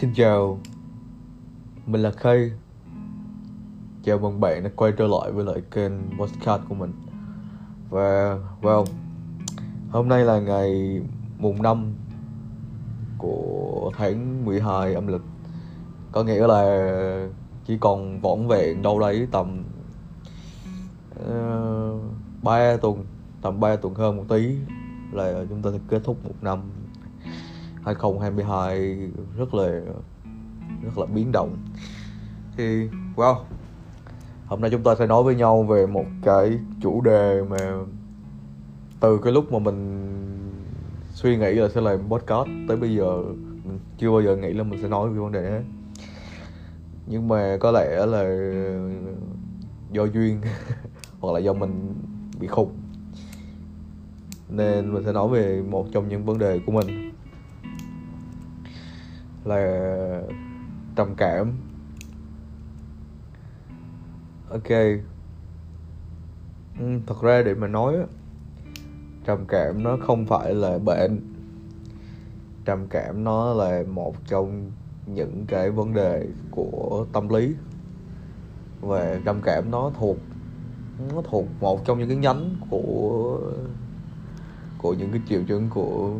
Xin chào. Mình là Khay Chào mừng bạn đã quay trở lại với lại kênh podcast của mình. Và well Hôm nay là ngày mùng 5 Của tháng 12 âm lịch. Có nghĩa là chỉ còn vỏn vẹn đâu đấy tầm ờ, uh, 3 tuần Tầm 3 tuần hơn một tí Là chúng ta sẽ kết thúc một năm. 2022 rất là rất là biến động. Thì, wow. Hôm nay chúng ta sẽ nói với nhau về một cái chủ đề mà từ cái lúc mà mình suy nghĩ là sẽ làm podcast tới bây giờ, mình chưa bao giờ nghĩ là mình sẽ nói về vấn đề hết nhưng mà có lẽ là do duyên hoặc là do mình bị khùng. Nên mình sẽ nói về một trong những vấn đề của mình là trầm cảm. Ok. Ừ, thật ra để mà nói trầm cảm nó không phải là bệnh. Trầm cảm nó là một trong những cái vấn đề của tâm lý. Và trầm cảm nó thuộc nó thuộc một trong những cái nhánh của của những cái triệu chứng của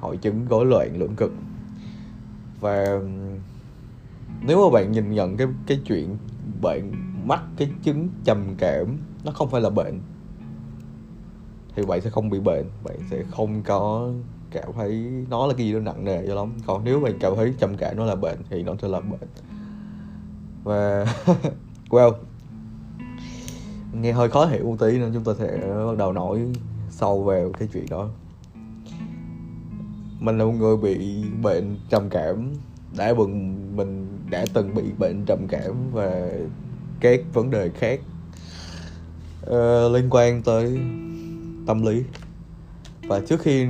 hội chứng rối loạn lưỡng cực và, nếu mà bạn nhìn nhận cái cái chuyện bạn mắc cái chứng trầm cảm, nó không phải là bệnh, thì bạn sẽ không bị bệnh. Bạn sẽ không có cảm thấy, nó là cái gì đó nặng nề cho lắm. Còn nếu bạn cảm thấy trầm cảm nó là bệnh, thì nó sẽ là bệnh. Và, well, nghe hơi khó hiểu một tí nên chúng ta sẽ bắt đầu nói sâu về cái chuyện đó mình là một người bị bệnh trầm cảm. Đã bừng mình đã từng bị bệnh trầm cảm và các vấn đề khác uh, liên quan tới tâm lý. Và trước khi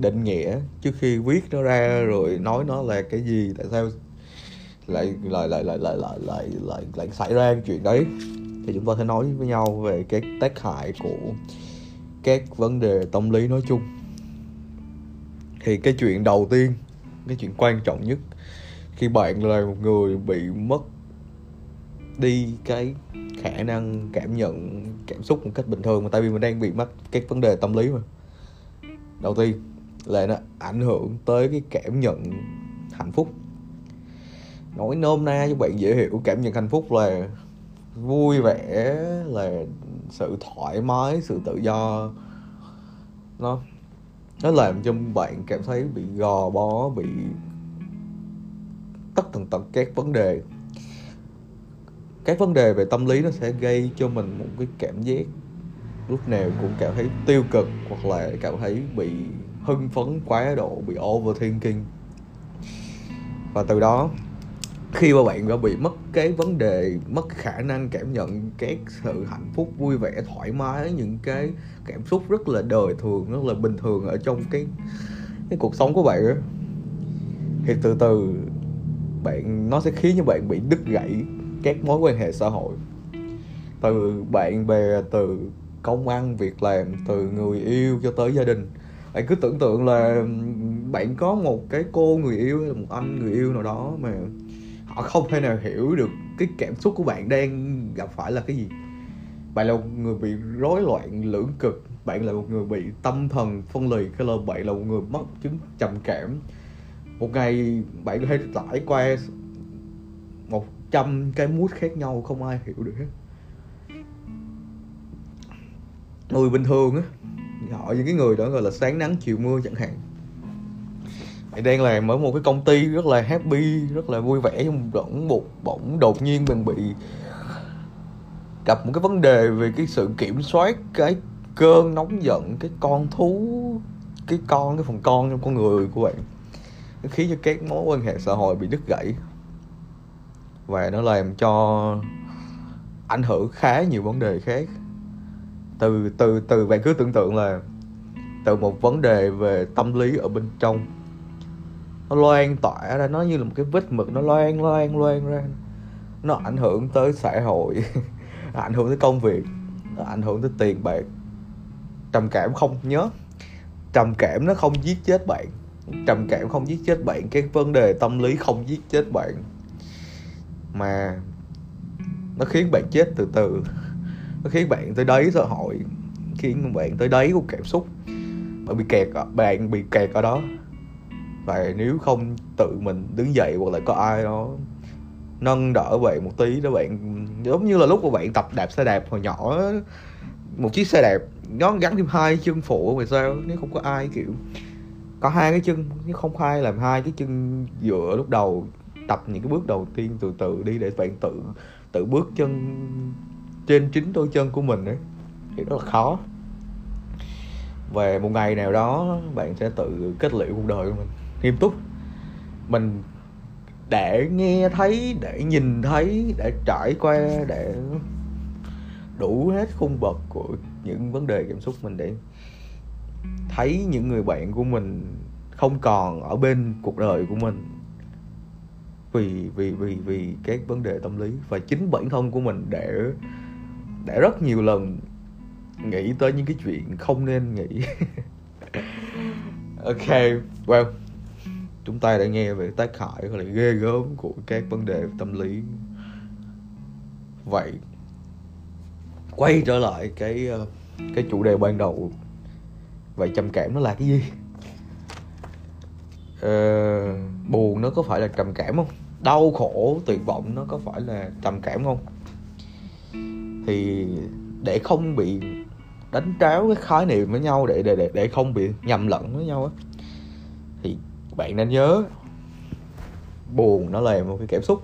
định nghĩa trước khi viết nó ra rồi nói nó là cái gì tại sao lại lại lại lại lại lại lại lại, lại xảy ra chuyện đấy thì chúng ta sẽ nói với nhau về các tác hại của các vấn đề tâm lý nói chung thì cái chuyện đầu tiên, cái chuyện quan trọng nhất, khi bạn là một người bị mất đi cái khả năng cảm nhận, cảm xúc một cách bình thường mà tại vì mình đang bị mắc cái vấn đề tâm lý mà. Đầu tiên là nó ảnh hưởng tới cái cảm nhận hạnh phúc. Nói nôm na cho bạn dễ hiểu, cảm nhận hạnh phúc là vui vẻ, là sự thoải mái, sự tự do. Nó nó làm cho bạn cảm thấy bị gò bó, bị tất tần tật các vấn đề. Các vấn đề về tâm lý nó sẽ gây cho mình một cái cảm giác lúc nào cũng cảm thấy tiêu cực hoặc là cảm thấy bị hưng phấn quá độ, bị overthinking. Và từ đó khi mà bạn đã bị mất cái vấn đề mất khả năng cảm nhận cái sự hạnh phúc vui vẻ thoải mái những cái cảm xúc rất là đời thường rất là bình thường ở trong cái cái cuộc sống của bạn ấy, thì từ từ bạn nó sẽ khiến cho bạn bị đứt gãy các mối quan hệ xã hội. Từ bạn bè từ công ăn việc làm từ người yêu cho tới gia đình. Bạn cứ tưởng tượng là bạn có một cái cô người yêu hay là một anh người yêu nào đó mà họ không thể nào hiểu được cái cảm xúc của bạn đang gặp phải là cái gì. Bạn là một người bị rối loạn lưỡng cực, bạn là một người bị tâm thần phân liệt hay là bạn là một người mất chứng trầm cảm. Một ngày bạn có thể trải qua một trăm cái mút khác nhau, không ai hiểu được hết. Người bình thường á, họ những cái người đó gọi là sáng nắng, chiều mưa chẳng hạn bạn đang làm ở một cái công ty rất là happy, rất là vui vẻ, nhưng bỗng một bỗng đột nhiên mình bị gặp một cái vấn đề về cái sự kiểm soát cái cơn nóng giận, cái con thú, cái con, cái phần con trong con người của bạn. Nó khiến cho các mối quan hệ xã hội bị đứt gãy. Và nó làm cho ảnh hưởng khá nhiều vấn đề khác. Từ từ từ bạn cứ tưởng tượng là, từ một vấn đề về tâm lý ở bên trong nó loan tỏa ra, nó như là một cái vết mực, nó loan loan loan ra. Nó ảnh hưởng tới xã hội, ảnh hưởng tới công việc, nó ảnh hưởng tới tiền bạc. Trầm cảm không nhớ. Trầm cảm nó không giết chết bạn. Trầm cảm không giết chết bạn, cái vấn đề tâm lý không giết chết bạn. Mà nó khiến bạn chết từ từ. Nó khiến bạn tới đấy xã hội, khiến bạn tới đấy của cảm xúc. Bạn bị kẹt bạn bị kẹt ở đó và nếu không tự mình đứng dậy hoặc là có ai đó nâng đỡ bạn một tí đó bạn, giống như là lúc mà bạn tập đạp xe đạp hồi nhỏ, một chiếc xe đạp nó gắn thêm hai chân phụ mà sao nếu không có ai, kiểu, có hai cái chân, nếu không hai làm hai cái chân dựa lúc đầu, tập những cái bước đầu tiên từ từ đi để bạn tự tự bước chân trên chính đôi chân của mình ấy, thì rất là khó. Về một ngày nào đó bạn sẽ tự kết liễu cuộc đời của mình nghiêm túc. Mình để nghe thấy, để nhìn thấy, để trải qua, để đủ hết khung bậc của những vấn đề cảm xúc mình để thấy những người bạn của mình không còn ở bên cuộc đời của mình vì vì vì vì các vấn đề tâm lý. Và chính bản thân của mình để để rất nhiều lần nghĩ tới những cái chuyện không nên nghĩ. Ok, well chúng ta đã nghe về tác hại hoặc là ghê gớm của các vấn đề tâm lý. Vậy quay trở lại cái ờ, cái chủ đề ban đầu. Vậy trầm cảm nó là cái gì? Ờ, buồn nó có phải là trầm cảm không? Đau khổ tuyệt vọng nó có phải là trầm cảm không? Thì để không bị đánh tráo cái khái niệm với nhau để để để để không bị nhầm lẫn với nhau á thì bạn nên nhớ, buồn nó là một cái cảm xúc,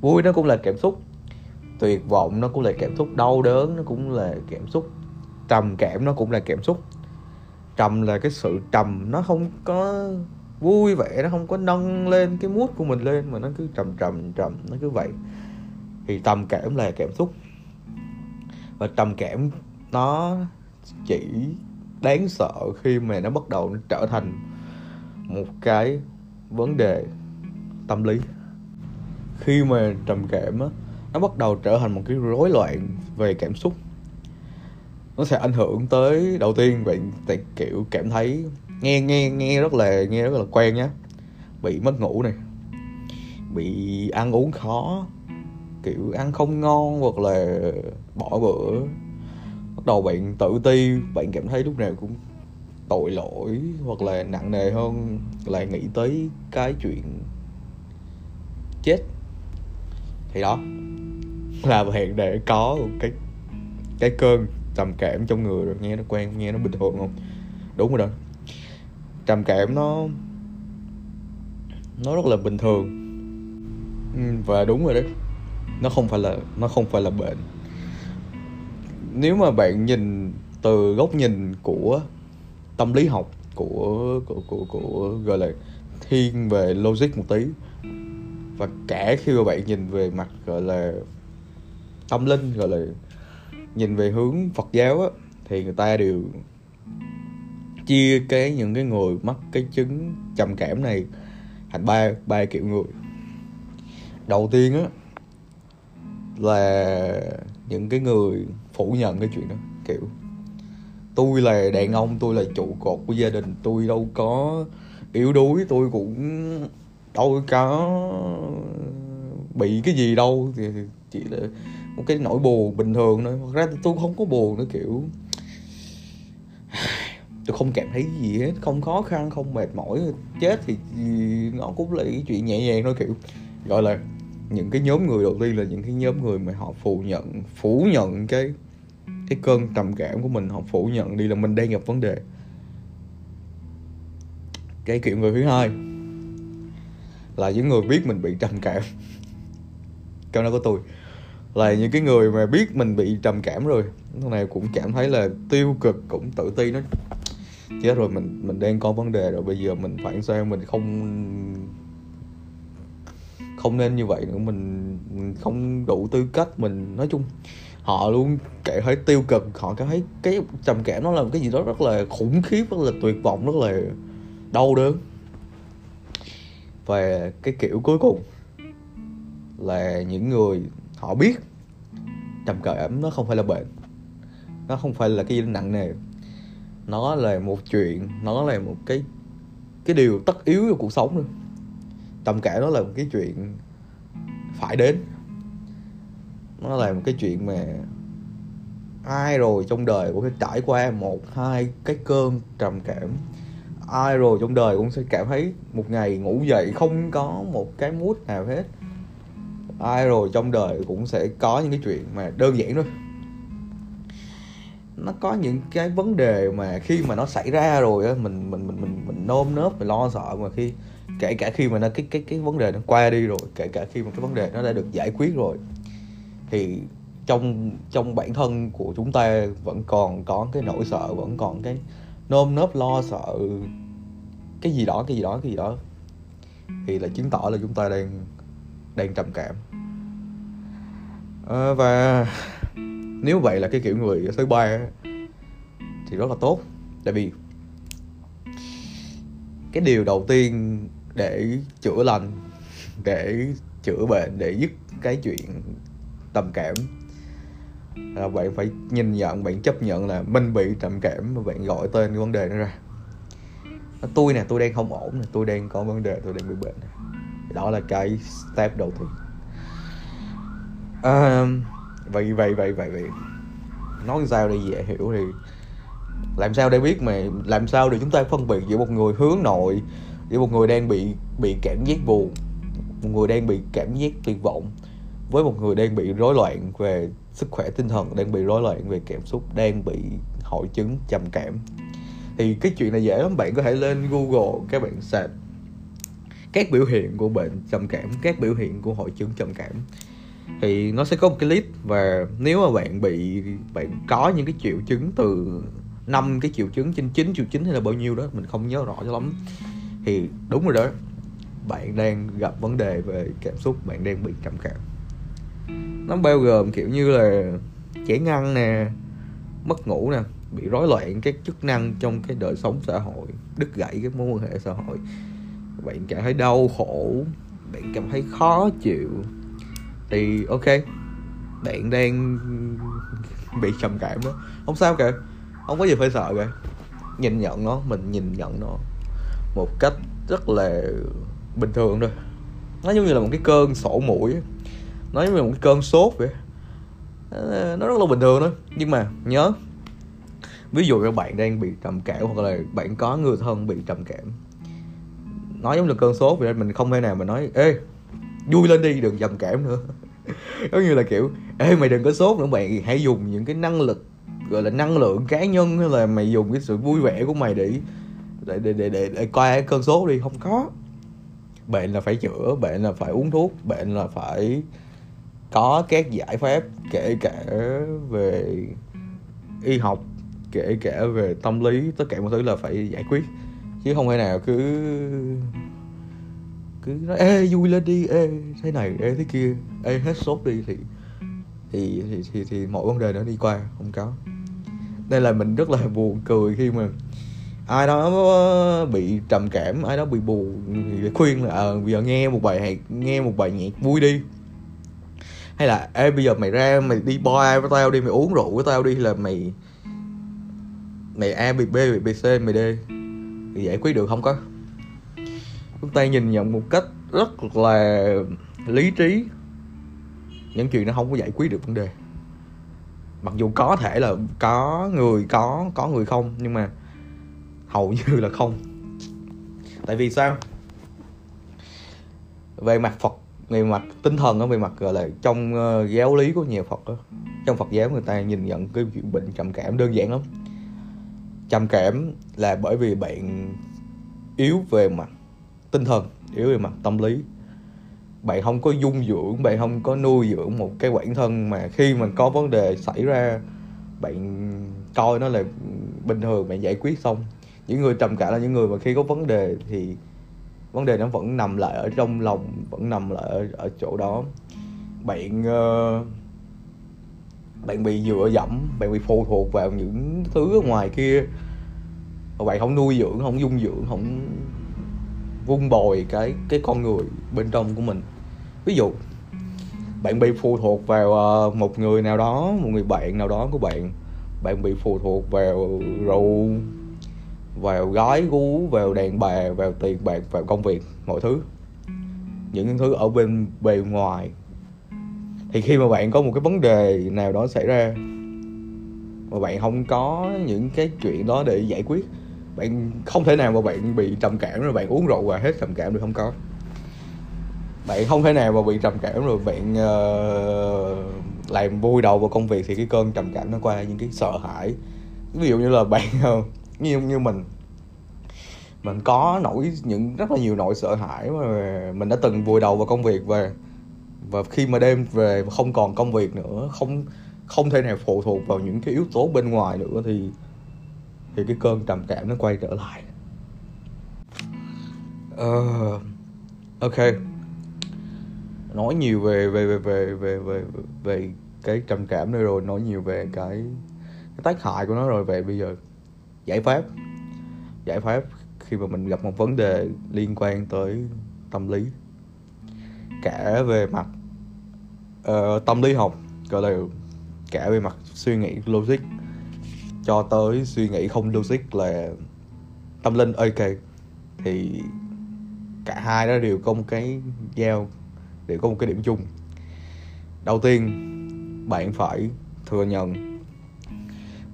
vui nó cũng là cảm xúc, tuyệt vọng nó cũng là cảm xúc, đau đớn nó cũng là cảm xúc, trầm cảm nó cũng là cảm xúc. Trầm là cái sự trầm, nó không có vui vẻ, nó không có nâng lên cái mút của mình lên mà nó cứ trầm trầm trầm, nó cứ vậy. Thì trầm cảm là cảm xúc. Và trầm cảm nó chỉ đáng sợ khi mà nó bắt đầu nó trở thành một cái vấn đề tâm lý. Khi mà trầm cảm á, nó bắt đầu trở thành một cái rối loạn về cảm xúc. Nó sẽ ảnh hưởng tới đầu tiên bạn kiểu, cảm thấy nghe nghe nghe rất là, nghe rất là quen nhá. Bị mất ngủ này, bị ăn uống khó, kiểu, ăn không ngon hoặc là bỏ bữa. Bắt đầu bạn tự ti, bạn cảm thấy lúc nào cũng tội lỗi hoặc là nặng nề hơn là nghĩ tới cái chuyện chết. Thì đó, là bạn để có một cái cái cơn trầm cảm trong người rồi, nghe nó quen, nghe nó bình thường không? Đúng rồi đó. Trầm cảm nó nó rất là bình thường. Và đúng rồi đấy. Nó không phải là, nó không phải là bệnh. Nếu mà bạn nhìn từ góc nhìn của tâm lý học của của của, của gọi là thiên về logic một tí. Và cả khi mà bạn nhìn về mặt gọi là tâm linh gọi là nhìn về hướng Phật giáo á thì người ta đều chia cái những cái người mắc cái chứng trầm cảm này thành ba ba kiểu người. Đầu tiên á là những cái người phủ nhận cái chuyện đó kiểu tôi là đàn ông, tôi là trụ cột của gia đình tôi, đâu có yếu đuối, tôi cũng đâu có bị cái gì đâu. Thì chỉ là một cái nỗi buồn bình thường thôi. Thật ra tôi không có buồn nữa, kiểu, tôi không cảm thấy gì hết. Không khó khăn, không mệt mỏi. Chết thì nó cũng là cái chuyện nhẹ nhàng thôi, kiểu, gọi là, những cái nhóm người đầu tiên là những cái nhóm người mà họ phủ nhận phủ nhận cái cái cơn trầm cảm của mình họ phủ nhận đi là mình đang gặp vấn đề. Cái kiểu người thứ hai là những người biết mình bị trầm cảm. Câu nói của tôi. Là những cái người mà biết mình bị trầm cảm rồi lúc này cũng cảm thấy là tiêu cực cũng tự ti nó chết rồi mình mình đang có vấn đề rồi bây giờ mình phải sao mình không không nên như vậy nữa mình, mình không đủ tư cách mình nói chung họ luôn cảm thấy tiêu cực, họ cảm thấy cái trầm cảm nó là một cái gì đó rất là khủng khiếp, rất là tuyệt vọng, rất là đau đớn. Và cái kiểu cuối cùng là những người họ biết trầm cảm nó không phải là bệnh, nó không phải là cái gì nặng nề. Nó là một chuyện, nó là một cái cái điều tất yếu của cuộc sống nữa. Trầm cảm nó là một cái chuyện phải đến nó là một cái chuyện mà ai rồi trong đời cũng sẽ trải qua một, hai cái cơn trầm cảm. Ai rồi trong đời cũng sẽ cảm thấy một ngày ngủ dậy không có một cái mút nào hết. Ai rồi trong đời cũng sẽ có những cái chuyện mà đơn giản thôi. Nó có những cái vấn đề mà khi mà nó xảy ra rồi á, mình mình mình mình mình nôm nớp, mình lo sợ mà khi, kể cả khi mà nó, cái cái cái vấn đề nó qua đi rồi, kể cả khi mà cái vấn đề nó đã được giải quyết rồi thì trong trong bản thân của chúng ta vẫn còn có cái nỗi sợ vẫn còn cái nôm nớp lo sợ cái gì đó cái gì đó cái gì đó. Thì là chứng tỏ là chúng ta đang đang trầm cảm. À, và nếu vậy là cái kiểu người thứ ba thì rất là tốt. Tại vì cái điều đầu tiên để chữa lành để chữa bệnh để dứt cái chuyện trầm cảm. Là bạn phải nhìn nhận bạn chấp nhận là mình bị trầm cảm và bạn gọi tên cái vấn đề đó ra. Tôi nè tôi đang không ổn nè tôi đang có vấn đề tôi đang bị bệnh đó là cái step đầu tiên. À, vậy vậy vậy vậy vậy. Nói sao để dễ hiểu thì làm sao để biết mà làm sao để chúng ta phân biệt giữa một người hướng nội giữa một người đang bị bị cảm giác buồn một người đang bị cảm giác tuyệt vọng? Với một người đang bị rối loạn về sức khỏe tinh thần, đang bị rối loạn về cảm xúc, đang bị hội chứng trầm cảm. Thì cái chuyện này dễ lắm, bạn có thể lên google, các bạn search các biểu hiện của bệnh trầm cảm, các biểu hiện của hội chứng trầm cảm. Thì nó sẽ có một cái list và nếu mà bạn bị, bạn có những cái triệu chứng từ năm cái triệu chứng trên chín triệu chứng hay là bao nhiêu đó, mình không nhớ rõ cho lắm. Thì đúng rồi đó, bạn đang gặp vấn đề về cảm xúc, bạn đang bị trầm cảm nó bao gồm kiểu như là trẻ ngăn nè, mất ngủ nè, bị rối loạn các chức năng trong cái đời sống xã hội, đứt gãy cái mối quan hệ xã hội. Bạn cảm thấy đau khổ, bạn cảm thấy khó chịu. Thì ok, bạn đang bị trầm cảm đó. Không sao cả không có gì phải sợ cả nhìn nhận nó, mình nhìn nhận nó một cách rất là bình thường thôi. Nó giống như là một cái cơn sổ mũi nó giống như một cái cơn sốt vậy. Nó rất là bình thường thôi. Nhưng mà nhớ ví dụ các bạn đang bị trầm cảm hoặc là bạn có người thân bị trầm cảm nói giống như cơn sốt vậy mình không thể nào mà nói ê vui lên đi đừng trầm cảm nữa. Giống như là kiểu ê mày đừng có sốt nữa mày hãy dùng những cái năng lực gọi là năng lượng cá nhân hay là mày dùng cái sự vui vẻ của mày để để để để, để, để coi cơn sốt đi. Không có. Bệnh là phải chữa bệnh là phải uống thuốc bệnh là phải có các giải pháp kể cả về y học kể cả về tâm lý tất cả mọi thứ là phải giải quyết. Chứ không thể nào cứ cứ nói ê vui lên đi ê thế này ê thế kia ê hết sốt đi. Thì thì thì thì, thì mọi vấn đề nó đi qua không có. Đây là mình rất là buồn cười khi mà ai đó ờ, bị trầm cảm ai đó bị buồn thì khuyên là à, bây giờ nghe một bài hạt nghe một bài nhạc vui đi hay là, ê, bây giờ mày ra, mày đi bar với tao đi, mày uống rượu với tao đi, là mày mày a bị b bị c, mày d. Thì giải quyết được không có? Chúng ta nhìn nhận một cách rất là lý trí. Những chuyện nó không có giải quyết được vấn đề. Mặc dù có thể là có người có có người không, nhưng mà hầu như là không. Tại vì sao? Về mặt phật về mặt tinh thần á, về mặt gọi là trong uh, giáo lý của nhiều phật đó trong phật giáo người ta nhìn nhận cái chuyện bệnh trầm cảm đơn giản lắm. Trầm cảm là bởi vì bạn yếu về mặt tinh thần yếu về mặt tâm lý. Bạn không có dung dưỡng bạn không có nuôi dưỡng một cái bản thân mà khi mà có vấn đề xảy ra bạn coi nó là bình thường bạn giải quyết xong. Những người trầm cảm là những người mà khi có vấn đề thì vấn đề nó vẫn nằm lại ở trong lòng vẫn nằm lại ở, ở chỗ đó. Bạn uh, bạn bị dựa dẫm bạn bị phụ thuộc vào những thứ ở ngoài kia. Và bạn không nuôi dưỡng không dung dưỡng không vun bồi cái cái con người bên trong của mình. Ví dụ bạn bị phụ thuộc vào ờ, một người nào đó một người bạn nào đó của bạn. Bạn bị phụ thuộc vào rượu vào gái gú vào đàn bà vào tiền bạc vào công việc mọi thứ. Những thứ ở bên bề ngoài. Thì khi mà bạn có một cái vấn đề nào đó xảy ra mà bạn không có những cái chuyện đó để giải quyết bạn không thể nào mà bạn bị trầm cảm rồi bạn uống rượu và hết trầm cảm được không có. Bạn không thể nào mà bị trầm cảm rồi bạn uh, làm vui đầu vào công việc thì cái cơn trầm cảm nó qua những cái sợ hãi. Ví dụ như là bạn uh, như như mình. Mình có nỗi những rất là nhiều nỗi sợ hãi mà mình đã từng vùi đầu vào công việc về. Và khi mà đêm về không còn công việc nữa không không thể nào phụ thuộc vào những cái yếu tố bên ngoài nữa thì thì cái cơn trầm cảm nó quay trở lại. Uh, ok. Nói nhiều về về về về về về về cái trầm cảm này rồi nói nhiều về cái, cái tác hại của nó rồi. Về bây giờ giải pháp. Giải pháp khi mà mình gặp một vấn đề liên quan tới tâm lý. Cả về mặt uh, tâm lý học gọi là cả về mặt suy nghĩ logic cho tới suy nghĩ không logic là tâm linh. Ok thì cả hai đó đều có một cái giao đều có một cái điểm chung. Đầu tiên bạn phải thừa nhận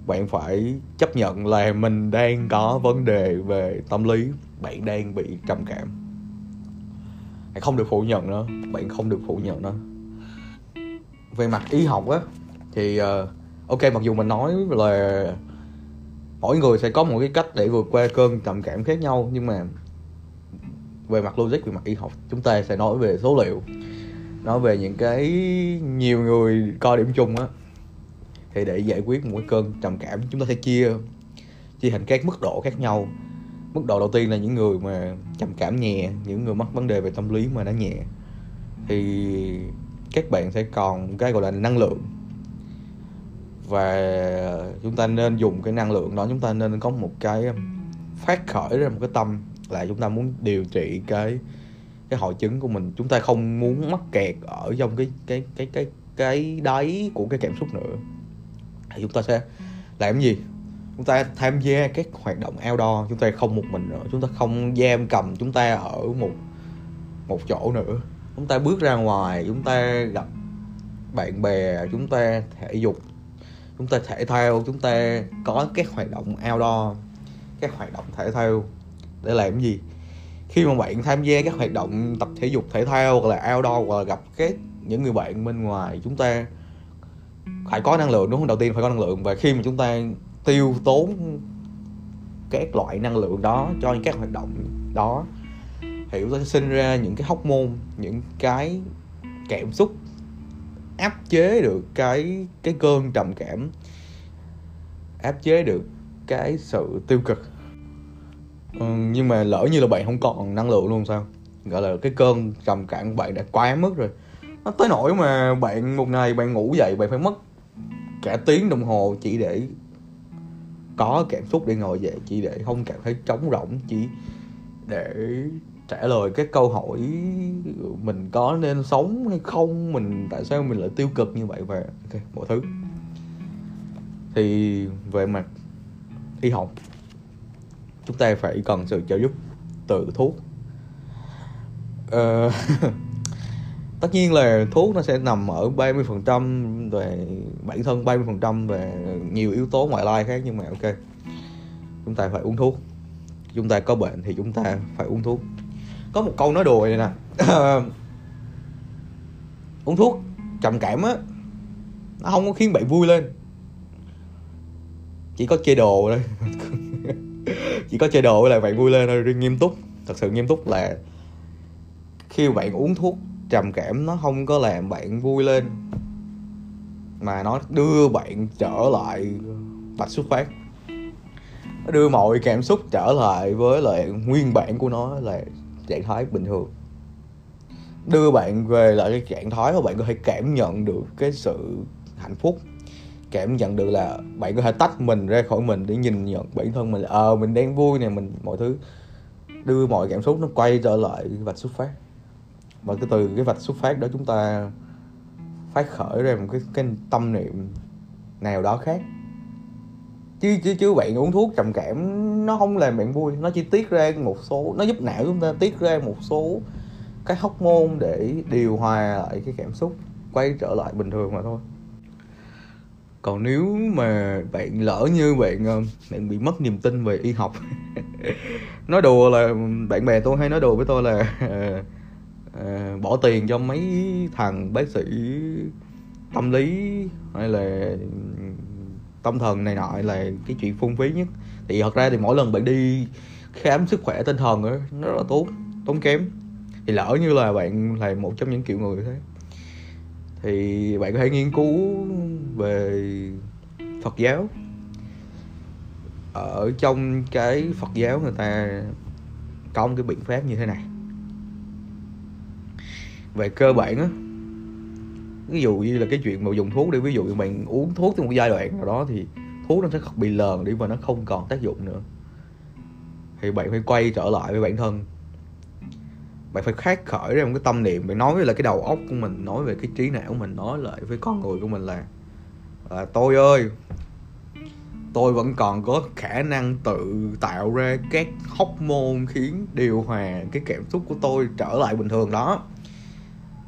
bạn phải chấp nhận là mình đang có vấn đề về tâm lý. Bạn đang bị trầm cảm. Bạn không được phủ nhận nó. Bạn không được phủ nhận nó. Về mặt y học á thì uh, ok mặc dù mình nói là mỗi người sẽ có một cái cách để vượt qua cơn trầm cảm khác nhau nhưng mà về mặt logic về mặt y học chúng ta sẽ nói về số liệu. Nói về những cái nhiều người coi điểm chung á thì để giải quyết một cái cơn trầm cảm, chúng ta sẽ chia chia thành các mức độ khác nhau. Mức độ đầu tiên là những người mà trầm cảm nhẹ, những người mắc vấn đề về tâm lý mà nó nhẹ, thì các bạn sẽ còn cái gọi là năng lượng. Và chúng ta nên dùng cái năng lượng đó, chúng ta nên có một cái phát khởi ra một cái tâm là chúng ta muốn điều trị cái cái hội chứng của mình. Chúng ta không muốn mắc kẹt ở trong cái cái cái cái cái đáy của cái cảm xúc nữa thì chúng ta sẽ làm gì? Chúng ta tham gia các hoạt động outdoor, chúng ta không một mình nữa, chúng ta không giam cầm chúng ta ở một một chỗ nữa. Chúng ta bước ra ngoài, chúng ta gặp bạn bè, chúng ta thể dục, chúng ta thể thao, chúng ta có các hoạt động outdoor, các hoạt động thể thao để làm gì? Khi mà bạn tham gia các hoạt động tập thể dục, thể thao hoặc là outdoor hoặc là gặp các những người bạn bên ngoài, chúng ta phải có năng lượng đúng không? Đầu tiên phải có năng lượng. Và khi mà chúng ta tiêu tốn các loại năng lượng đó cho những các hoạt động đó thì chúng ta sẽ sinh ra những cái hóc môn những cái cảm xúc áp chế được cái cái cơn trầm cảm áp chế được cái sự tiêu cực. Ừ, nhưng mà lỡ như là bạn không còn năng lượng luôn sao? Gọi là cái cơn trầm cảm của bạn đã quá mức rồi nó tới nỗi mà bạn một ngày bạn ngủ dậy bạn phải mất cả tiếng đồng hồ chỉ để có cảm xúc để ngồi dậy chỉ để không cảm thấy trống rỗng chỉ để trả lời cái câu hỏi mình có nên sống hay không mình tại sao mình lại tiêu cực như vậy và okay, mọi thứ. Thì về mặt y học chúng ta phải cần sự trợ giúp từ thuốc. Uh, tất nhiên là thuốc nó sẽ nằm ở 30% về bản thân 30% về nhiều yếu tố ngoại lai khác, nhưng mà ok. Chúng ta phải uống thuốc. Chúng ta có bệnh thì chúng ta phải uống thuốc. Có một câu nói đùa này nè. Uống thuốc trầm cảm á, nó không có khiến bạn vui lên. Chỉ có chơi đồ thôi. Chỉ có chơi đồ là bạn vui lên thôi. Nghiêm túc. Thật sự nghiêm túc là khi bạn uống thuốc trầm cảm nó không có làm bạn vui lên. Mà nó đưa bạn trở lại vạch xuất phát. Nó đưa mọi cảm xúc trở lại với lại nguyên bản của nó là trạng thái bình thường. Đưa bạn về lại cái trạng thái mà bạn có thể cảm nhận được cái sự hạnh phúc. Cảm nhận được là bạn có thể tách mình ra khỏi mình để nhìn nhận bản thân mình ờ à, mình đang vui nè mình mọi thứ. Đưa mọi cảm xúc nó quay trở lại vạch xuất phát và cái từ, cái vạch xuất phát đó chúng ta phát khởi ra một cái cái tâm niệm nào đó khác. Chứ chứ chứ bạn uống thuốc trầm cảm, nó không làm bạn vui. Nó chỉ tiết ra một số, nó giúp não chúng ta tiết ra một số cái hóc môn để điều hòa lại cái cảm xúc, quay trở lại bình thường mà thôi. Còn nếu mà bạn lỡ như bạn ờ, bạn bị mất niềm tin về y học, nói đùa là bạn bè tôi hay nói đùa với tôi là ờ, uh, bỏ tiền cho mấy thằng bác sĩ tâm lý hay là tâm thần này nọ là cái chuyện phung phí nhất. Thì thật ra thì mỗi lần bạn đi khám sức khỏe tinh thần ấy, nó rất là tốn tốn kém. Thì lỡ như là bạn là một trong những kiểu người thế. Thì bạn có thể nghiên cứu về Phật giáo. Ở trong cái Phật giáo người ta có một cái biện pháp như thế này về cơ bản á ví dụ như là cái chuyện mà dùng thuốc đi ví dụ như bạn uống thuốc trong một giai đoạn nào đó thì thuốc nó sẽ bị lờn đi và nó không còn tác dụng nữa. Thì bạn phải quay trở lại với bản thân. Bạn phải khát khởi ra một cái tâm niệm bạn nói với là cái đầu óc của mình nói về cái trí não của mình nói lại với con người của mình là à, tôi ơi tôi vẫn còn có khả năng tự tạo ra các hóc môn khiến điều hòa cái cảm xúc của tôi trở lại bình thường đó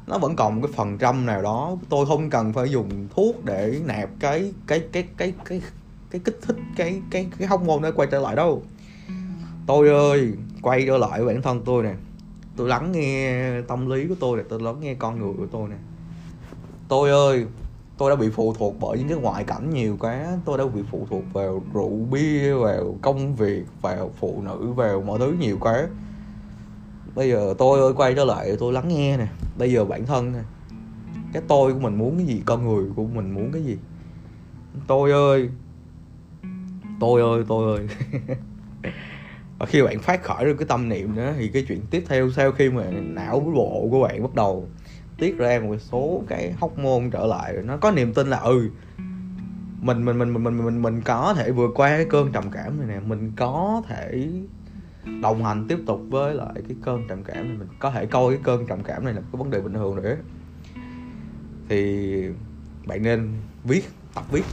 nó vẫn còn một cái phần trăm nào đó. Tôi không cần phải dùng thuốc để nạp cái cái cái cái cái cái kích thích, cái cái cái hóc môn nó quay trở lại đâu. Tôi ơi, quay trở lại bản thân tôi nè. Tôi lắng nghe tâm lý của tôi nè, tôi lắng nghe con người của tôi nè. Tôi ơi, tôi đã bị phụ thuộc bởi những cái ngoại cảnh nhiều quá. Tôi đã bị phụ thuộc vào rượu bia, vào công việc, vào phụ nữ, vào mọi thứ nhiều quá bây giờ tôi ơi, quay trở lại, tôi lắng nghe nè. Bây giờ bản thân nè. Cái tôi của mình muốn cái gì, con người của mình muốn cái gì? Tôi ơi. Tôi ơi tôi ơi. Và khi bạn phát khởi được cái tâm niệm đó, thì cái chuyện tiếp theo sau khi mà não bộ của bạn bắt đầu tiết ra một số cái hóc môn trở lại, nó có niềm tin là ừ mình mình mình mình mình mình mình có thể vượt qua cái cơn trầm cảm này nè. Mình có thể đồng hành tiếp tục với lại cái cơn trầm cảm này. Mình có thể coi cái cơn trầm cảm này là cái vấn đề bình thường nữa. Thì bạn nên viết, tập viết.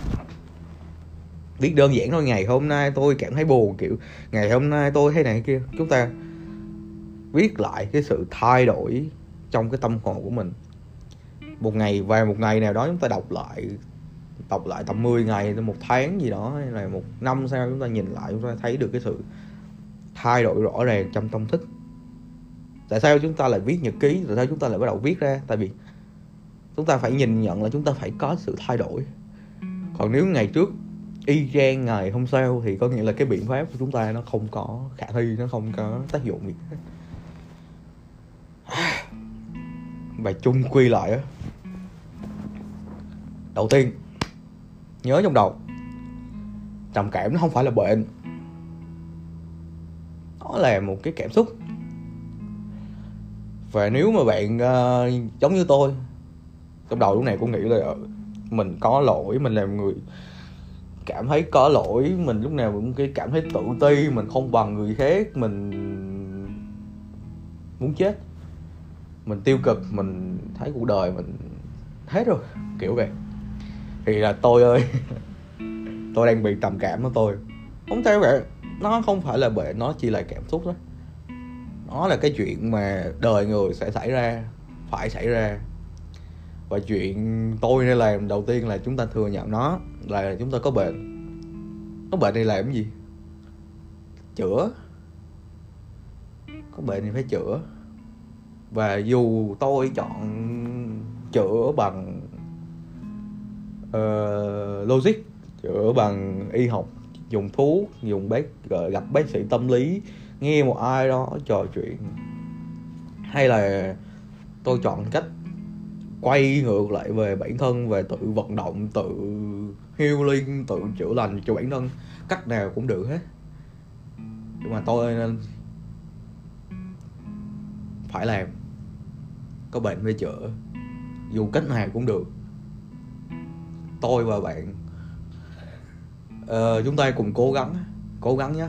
Viết đơn giản thôi, ngày hôm nay tôi cảm thấy buồn, kiểu, ngày hôm nay tôi thấy này kia. Chúng ta viết lại cái sự thay đổi trong cái tâm hồn của mình. Một ngày và một ngày nào đó chúng ta đọc lại đọc lại tầm 10 ngày, một tháng gì đó hay là một năm sau chúng ta nhìn lại, chúng ta thấy được cái sự thay đổi rõ ràng trong tâm thức. Tại sao chúng ta lại viết nhật ký? Tại sao chúng ta lại bắt đầu viết ra? Tại vì chúng ta phải nhìn nhận là chúng ta phải có sự thay đổi. Còn nếu ngày trước, y chang ngày hôm sau thì có nghĩa là cái biện pháp của chúng ta nó không có khả thi, nó không có tác dụng gì bài chung quy lại á, đầu tiên, nhớ trong đầu, trầm cảm nó không phải là bệnh nó là một cái cảm xúc. Và nếu mà bạn uh, giống như tôi trong đầu lúc này cũng nghĩ là ờ, mình có lỗi mình làm người cảm thấy có lỗi mình lúc nào cũng cái cảm thấy tự ti mình không bằng người khác mình muốn chết. Mình tiêu cực mình thấy cuộc đời mình hết rồi kiểu vậy. Thì là tôi ơi tôi đang bị trầm cảm đó tôi. Không theo vậy nó không phải là bệnh nó chỉ là cảm xúc đó nó là cái chuyện mà đời người sẽ xảy ra phải xảy ra. Và chuyện tôi nên làm đầu tiên là chúng ta thừa nhận nó là chúng ta có bệnh. Có bệnh thì làm cái gì? Chữa. Có bệnh thì phải chữa. Và dù tôi chọn chữa bằng uh, logic chữa bằng y học dùng thuốc dùng bác gặp bác sĩ tâm lý, nghe một ai đó trò chuyện. Hay là tôi chọn cách quay ngược lại về bản thân, về tự vận động, tự healing, tự chữa lành cho bản thân, cách nào cũng được hết. Nhưng mà tôi nên phải làm, có bệnh phải chữa, dù cách nào cũng được. Tôi và bạn ờ, chúng ta cùng cố gắng cố gắng nhé.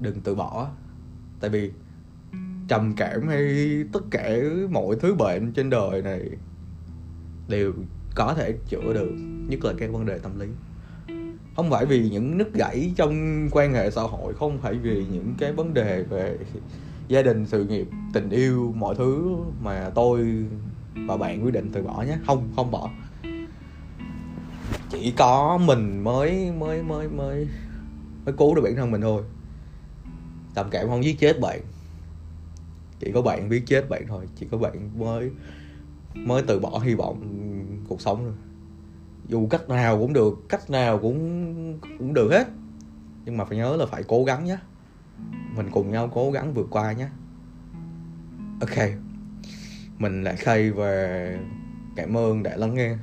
Đừng từ bỏ. Tại vì trầm cảm hay tất cả mọi thứ bệnh trên đời này đều có thể chữa được nhất là các vấn đề tâm lý. Không phải vì những nứt gãy trong quan hệ xã hội không phải vì những cái vấn đề về gia đình sự nghiệp tình yêu mọi thứ mà tôi và bạn quyết định từ bỏ nhé. Không không bỏ chỉ có mình mới mới mới mới mới cứu được bản thân mình thôi. Tầm cảm không giết chết bạn. Chỉ có bạn biết chết bạn thôi. Chỉ có bạn mới mới từ bỏ hy vọng cuộc sống thôi. Dù cách nào cũng được, cách nào cũng cũng được hết. Nhưng mà phải nhớ là phải cố gắng nhé. Mình cùng nhau cố gắng vượt qua nhé. Ok. Mình lại khay và cảm ơn đã lắng nghe.